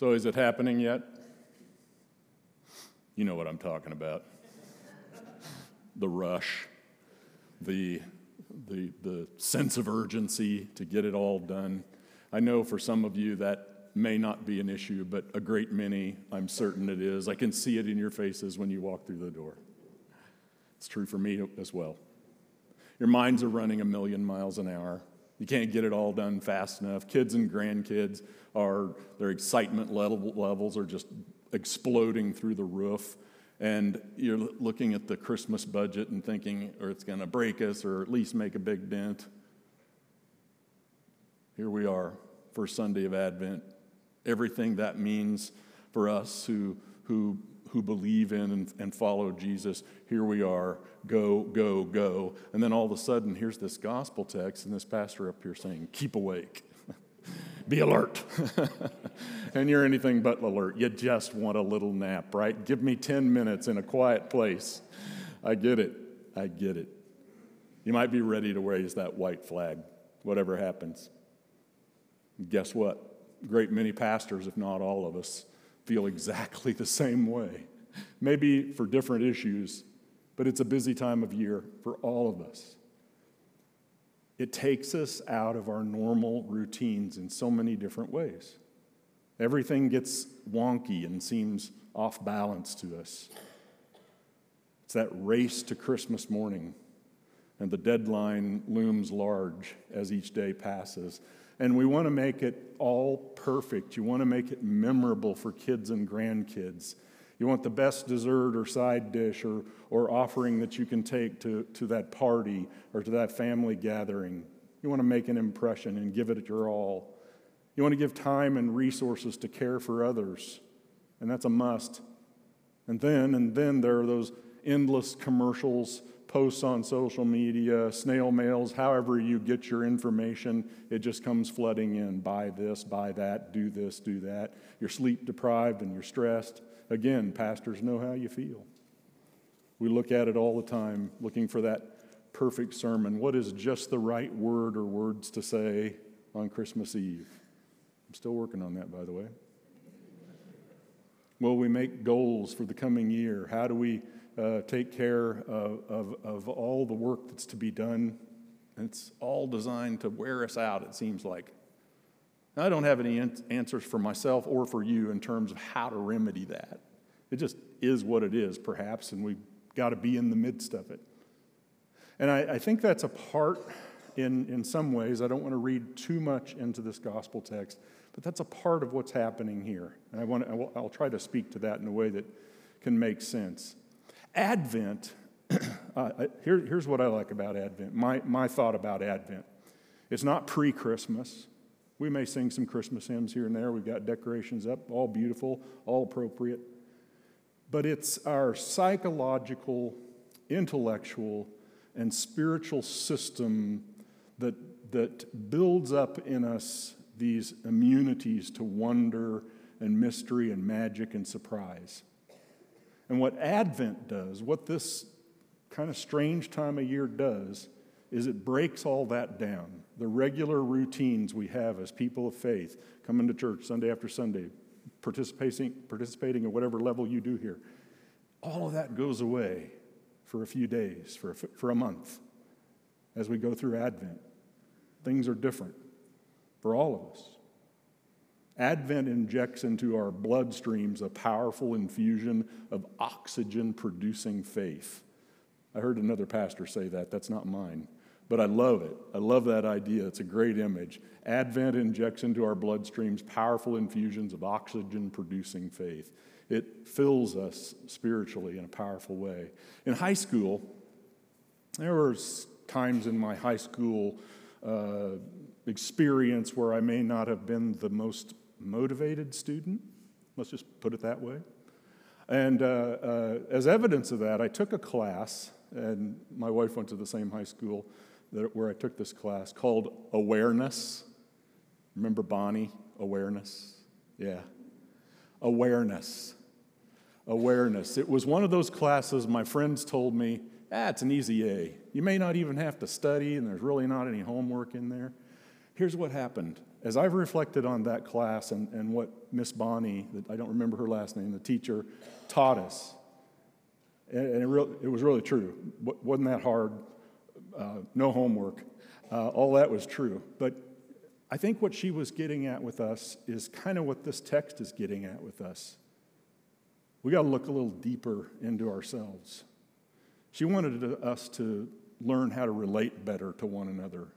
So, is it happening yet? You know what I'm talking about. the rush, the, the, the sense of urgency to get it all done. I know for some of you that may not be an issue, but a great many, I'm certain it is. I can see it in your faces when you walk through the door. It's true for me as well. Your minds are running a million miles an hour. You can't get it all done fast enough. Kids and grandkids are, their excitement level, levels are just exploding through the roof. And you're looking at the Christmas budget and thinking, or it's going to break us or at least make a big dent. Here we are, first Sunday of Advent. Everything that means for us who, who who believe in and, and follow Jesus, here we are, go, go, go. And then all of a sudden, here's this gospel text, and this pastor up here saying, keep awake, be alert. and you're anything but alert. You just want a little nap, right? Give me 10 minutes in a quiet place. I get it. I get it. You might be ready to raise that white flag, whatever happens. Guess what? Great many pastors, if not all of us, feel exactly the same way. Maybe for different issues, but it's a busy time of year for all of us. It takes us out of our normal routines in so many different ways. Everything gets wonky and seems off balance to us. It's that race to Christmas morning, and the deadline looms large as each day passes. And we want to make it all perfect. You want to make it memorable for kids and grandkids. You want the best dessert or side dish or, or offering that you can take to, to that party or to that family gathering. You want to make an impression and give it your all. You want to give time and resources to care for others, and that's a must. And then, and then there are those endless commercials posts on social media, snail mails, however you get your information, it just comes flooding in. Buy this, buy that, do this, do that. You're sleep deprived and you're stressed. Again, pastors know how you feel. We look at it all the time, looking for that perfect sermon. What is just the right word or words to say on Christmas Eve? I'm still working on that, by the way. Will we make goals for the coming year? How do we uh, take care of, of, of all the work that's to be done. It's all designed to wear us out, it seems like. I don't have any answers for myself or for you in terms of how to remedy that. It just is what it is, perhaps, and we've got to be in the midst of it. And I, I think that's a part, in, in some ways, I don't want to read too much into this gospel text, but that's a part of what's happening here. And I want to, I'll, I'll try to speak to that in a way that can make sense. Advent, uh, here, here's what I like about Advent, my, my thought about Advent. It's not pre Christmas. We may sing some Christmas hymns here and there. We've got decorations up, all beautiful, all appropriate. But it's our psychological, intellectual, and spiritual system that, that builds up in us these immunities to wonder and mystery and magic and surprise. And what Advent does, what this kind of strange time of year does, is it breaks all that down. The regular routines we have as people of faith, coming to church Sunday after Sunday, participating, participating at whatever level you do here, all of that goes away for a few days, for a, for a month, as we go through Advent. Things are different for all of us. Advent injects into our bloodstreams a powerful infusion of oxygen producing faith. I heard another pastor say that. That's not mine. But I love it. I love that idea. It's a great image. Advent injects into our bloodstreams powerful infusions of oxygen producing faith. It fills us spiritually in a powerful way. In high school, there were times in my high school uh, experience where I may not have been the most motivated student. Let's just put it that way. And uh, uh, as evidence of that, I took a class, and my wife went to the same high school that, where I took this class called Awareness. Remember Bonnie? Awareness? Yeah. Awareness. Awareness. It was one of those classes my friends told me, ah, it's an easy A. You may not even have to study, and there's really not any homework in there. Here's what happened. As I've reflected on that class and, and what Miss Bonnie, that I don't remember her last name, the teacher, taught us, and it, real, it was really true. wasn't that hard. Uh, no homework. Uh, all that was true. But I think what she was getting at with us is kind of what this text is getting at with us. We got to look a little deeper into ourselves. She wanted us to learn how to relate better to one another,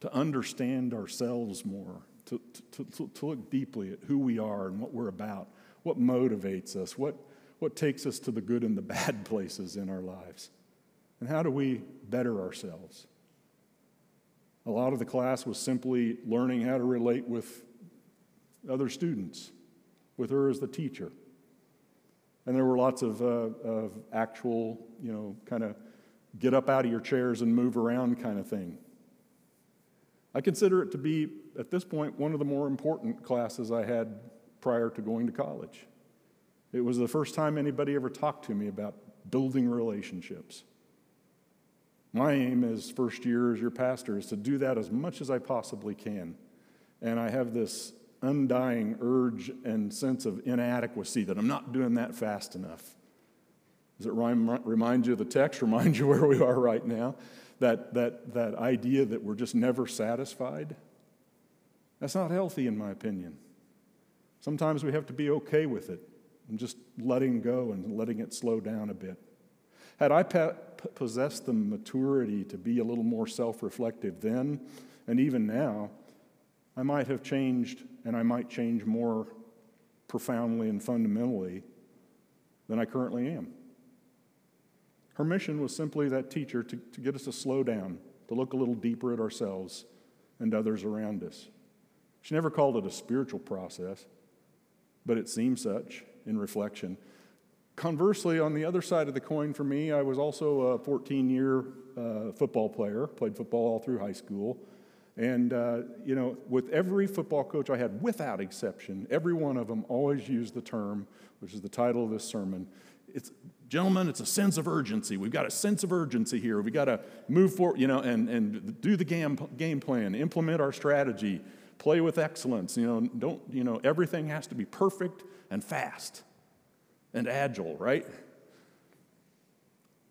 to understand ourselves more, to, to, to, to look deeply at who we are and what we're about, what motivates us, what, what takes us to the good and the bad places in our lives, and how do we better ourselves. A lot of the class was simply learning how to relate with other students, with her as the teacher. And there were lots of, uh, of actual, you know, kind of get up out of your chairs and move around kind of thing. I consider it to be, at this point, one of the more important classes I had prior to going to college. It was the first time anybody ever talked to me about building relationships. My aim as first year as your pastor is to do that as much as I possibly can. And I have this undying urge and sense of inadequacy that I'm not doing that fast enough. Does it remind you of the text? Remind you where we are right now? That, that, that idea that we're just never satisfied? That's not healthy, in my opinion. Sometimes we have to be okay with it and just letting go and letting it slow down a bit. Had I possessed the maturity to be a little more self reflective then and even now, I might have changed and I might change more profoundly and fundamentally than I currently am. Her mission was simply that teacher to, to get us to slow down, to look a little deeper at ourselves and others around us. She never called it a spiritual process, but it seemed such in reflection. Conversely, on the other side of the coin for me, I was also a 14 year uh, football player, played football all through high school. And, uh, you know, with every football coach I had, without exception, every one of them always used the term, which is the title of this sermon. It's, gentlemen, it's a sense of urgency. We've got a sense of urgency here. We've got to move forward, you know, and, and do the game, game plan, implement our strategy, play with excellence. You know, don't, you know, everything has to be perfect and fast and agile, right?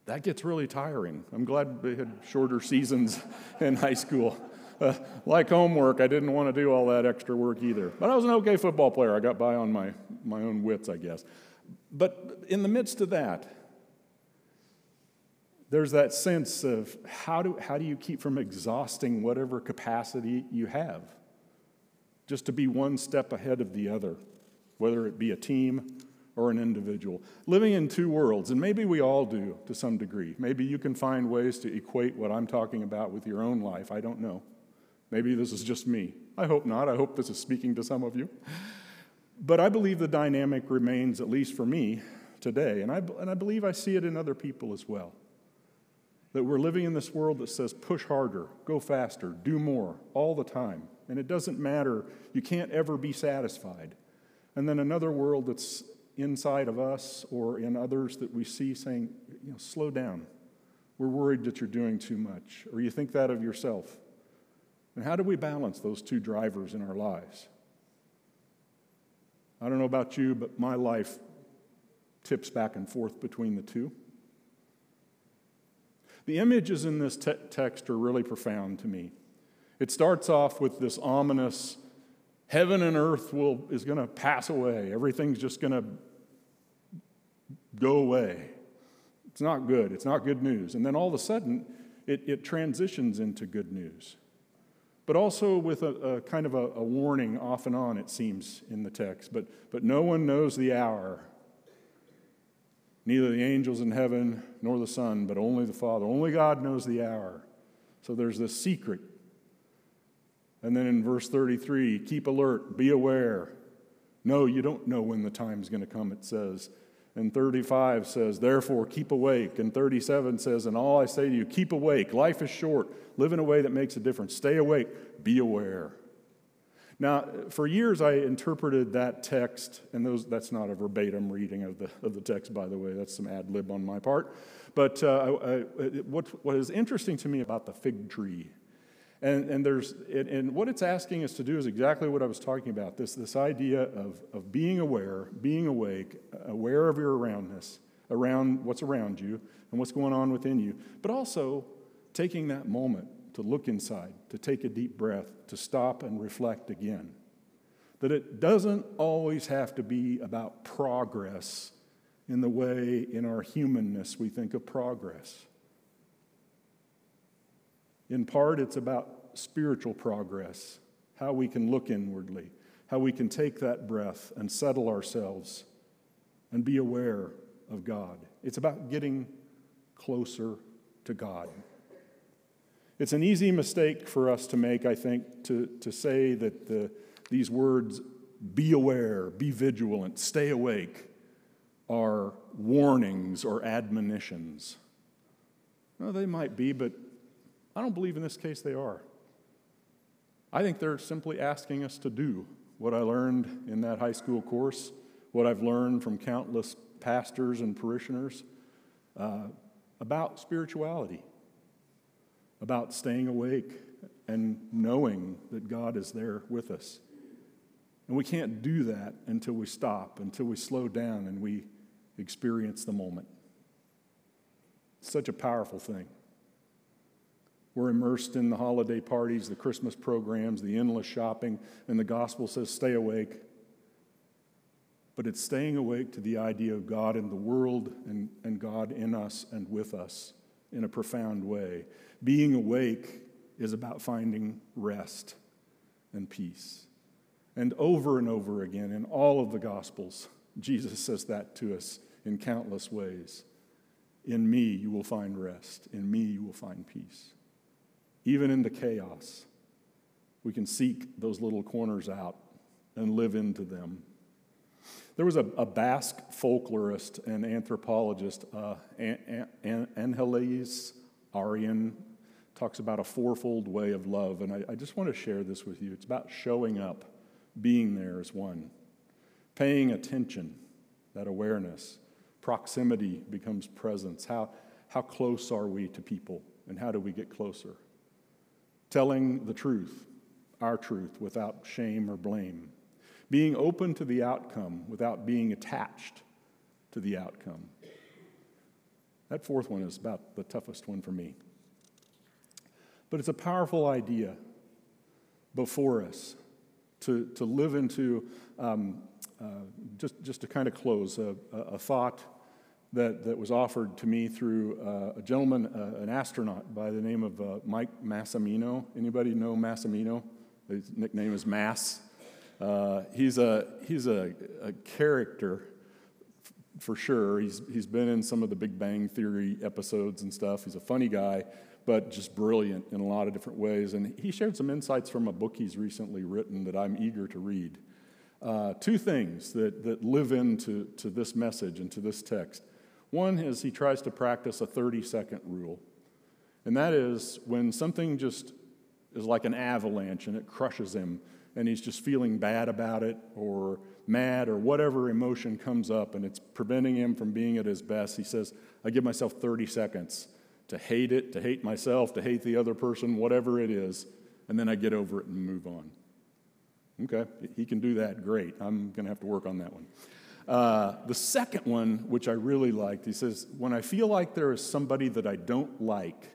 That gets really tiring. I'm glad we had shorter seasons in high school. Uh, like homework, I didn't want to do all that extra work either. But I was an okay football player. I got by on my, my own wits, I guess. But in the midst of that, there's that sense of how do, how do you keep from exhausting whatever capacity you have? Just to be one step ahead of the other, whether it be a team or an individual. Living in two worlds, and maybe we all do to some degree. Maybe you can find ways to equate what I'm talking about with your own life. I don't know. Maybe this is just me. I hope not. I hope this is speaking to some of you. But I believe the dynamic remains, at least for me, today. And I, and I believe I see it in other people as well. That we're living in this world that says push harder, go faster, do more all the time. And it doesn't matter. You can't ever be satisfied. And then another world that's inside of us or in others that we see saying, you know, slow down. We're worried that you're doing too much, or you think that of yourself. And how do we balance those two drivers in our lives? I don't know about you, but my life tips back and forth between the two. The images in this te- text are really profound to me. It starts off with this ominous heaven and earth will, is going to pass away. Everything's just going to go away. It's not good. It's not good news. And then all of a sudden, it, it transitions into good news. But also with a, a kind of a, a, warning off and on, it seems, in the text. But, but no one knows the hour, neither the angels in heaven nor the Son, but only the Father. Only God knows the hour. So there's this secret. And then in verse 33, keep alert, be aware. No, you don't know when the time's going to come, it says. And 35 says, Therefore, keep awake. And 37 says, And all I say to you, keep awake. Life is short. Live in a way that makes a difference. Stay awake. Be aware. Now, for years, I interpreted that text, and those, that's not a verbatim reading of the, of the text, by the way. That's some ad lib on my part. But uh, I, I, what, what is interesting to me about the fig tree And, and, there's, and what it's asking us to do is exactly what I was talking about this, this idea of, of being aware, being awake, aware of your aroundness, around what's around you and what's going on within you, but also taking that moment to look inside, to take a deep breath, to stop and reflect again. That it doesn't always have to be about progress in the way in our humanness we think of progress. In part, it's about spiritual progress, how we can look inwardly, how we can take that breath and settle ourselves and be aware of God. It's about getting closer to God. It's an easy mistake for us to make, I think, to, to say that the, these words, be aware, be vigilant, stay awake, are warnings or admonitions. Well, they might be, but I don't believe in this case they are. I think they're simply asking us to do what I learned in that high school course, what I've learned from countless pastors and parishioners uh, about spirituality, about staying awake and knowing that God is there with us. And we can't do that until we stop, until we slow down and we experience the moment. It's such a powerful thing. We're immersed in the holiday parties, the Christmas programs, the endless shopping, and the gospel says, stay awake. But it's staying awake to the idea of God in the world and, and God in us and with us in a profound way. Being awake is about finding rest and peace. And over and over again in all of the Gospels, Jesus says that to us in countless ways. In me, you will find rest. In me, you will find peace. Even in the chaos, we can seek those little corners out and live into them. There was a, a Basque folklorist and anthropologist, uh, Angeles Arrien, talks about a fourfold way of love. And I, I just want to share this with you. It's about showing up, being there as one, paying attention, that awareness. Proximity becomes presence. How, how close are we to people, and how do we get closer? Telling the truth, our truth, without shame or blame being open to the outcome without being attached to the outcome. That fourth one is about the toughest one for me. But it's a powerful idea before us to, to live into, um, uh, just, just to kind of close, a, a, thought that, that was offered to me through uh, a gentleman, uh, an astronaut by the name of uh, Mike Massimino. Anybody know Massimino? His nickname is Mass. Uh, he's a, he's a, a character f- for sure. He's, he's been in some of the Big Bang Theory episodes and stuff. He's a funny guy, but just brilliant in a lot of different ways. And he shared some insights from a book he's recently written that I'm eager to read. Uh, two things that, that live into to this message and to this text. One is he tries to practice a 30 second rule. And that is when something just is like an avalanche and it crushes him, and he's just feeling bad about it or mad or whatever emotion comes up and it's preventing him from being at his best, he says, I give myself 30 seconds to hate it, to hate myself, to hate the other person, whatever it is, and then I get over it and move on. Okay, he can do that great. I'm going to have to work on that one. Uh, the second one, which I really liked, he says, When I feel like there is somebody that I don't like,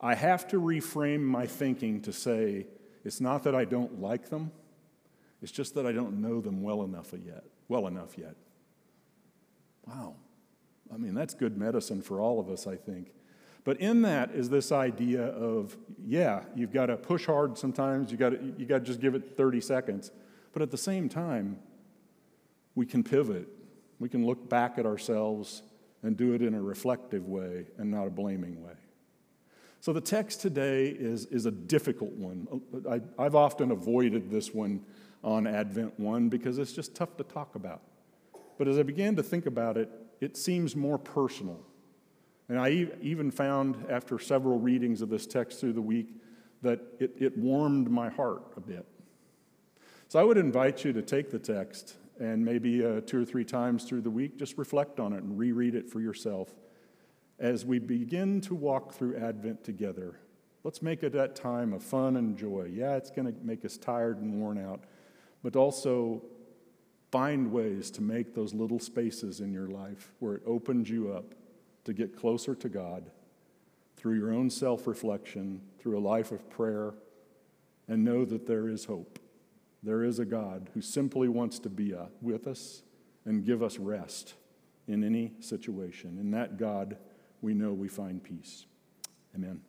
I have to reframe my thinking to say, it's not that I don't like them, it's just that I don't know them well enough yet. Well enough yet. Wow. I mean, that's good medicine for all of us, I think. But in that is this idea of, yeah, you've got to push hard sometimes, you got you got to just give it 30 seconds. But at the same time, we can pivot. We can look back at ourselves and do it in a reflective way and not a blaming way. So the text today is, is a difficult one. I, I've often avoided this one on Advent 1 because it's just tough to talk about. But as I began to think about it, it seems more personal. And I even found after several readings of this text through the week that it, it warmed my heart a bit. So I would invite you to take the text and maybe uh, two or three times through the week, just reflect on it and reread it for yourself as we begin to walk through Advent together Let's make it that time of fun and joy. Yeah, it's going to make us tired and worn out, but also find ways to make those little spaces in your life where it opens you up to get closer to God through your own self reflection, through a life of prayer, and know that there is hope. There is a God who simply wants to be uh, with us and give us rest in any situation. In that God, we know we find peace. Amen.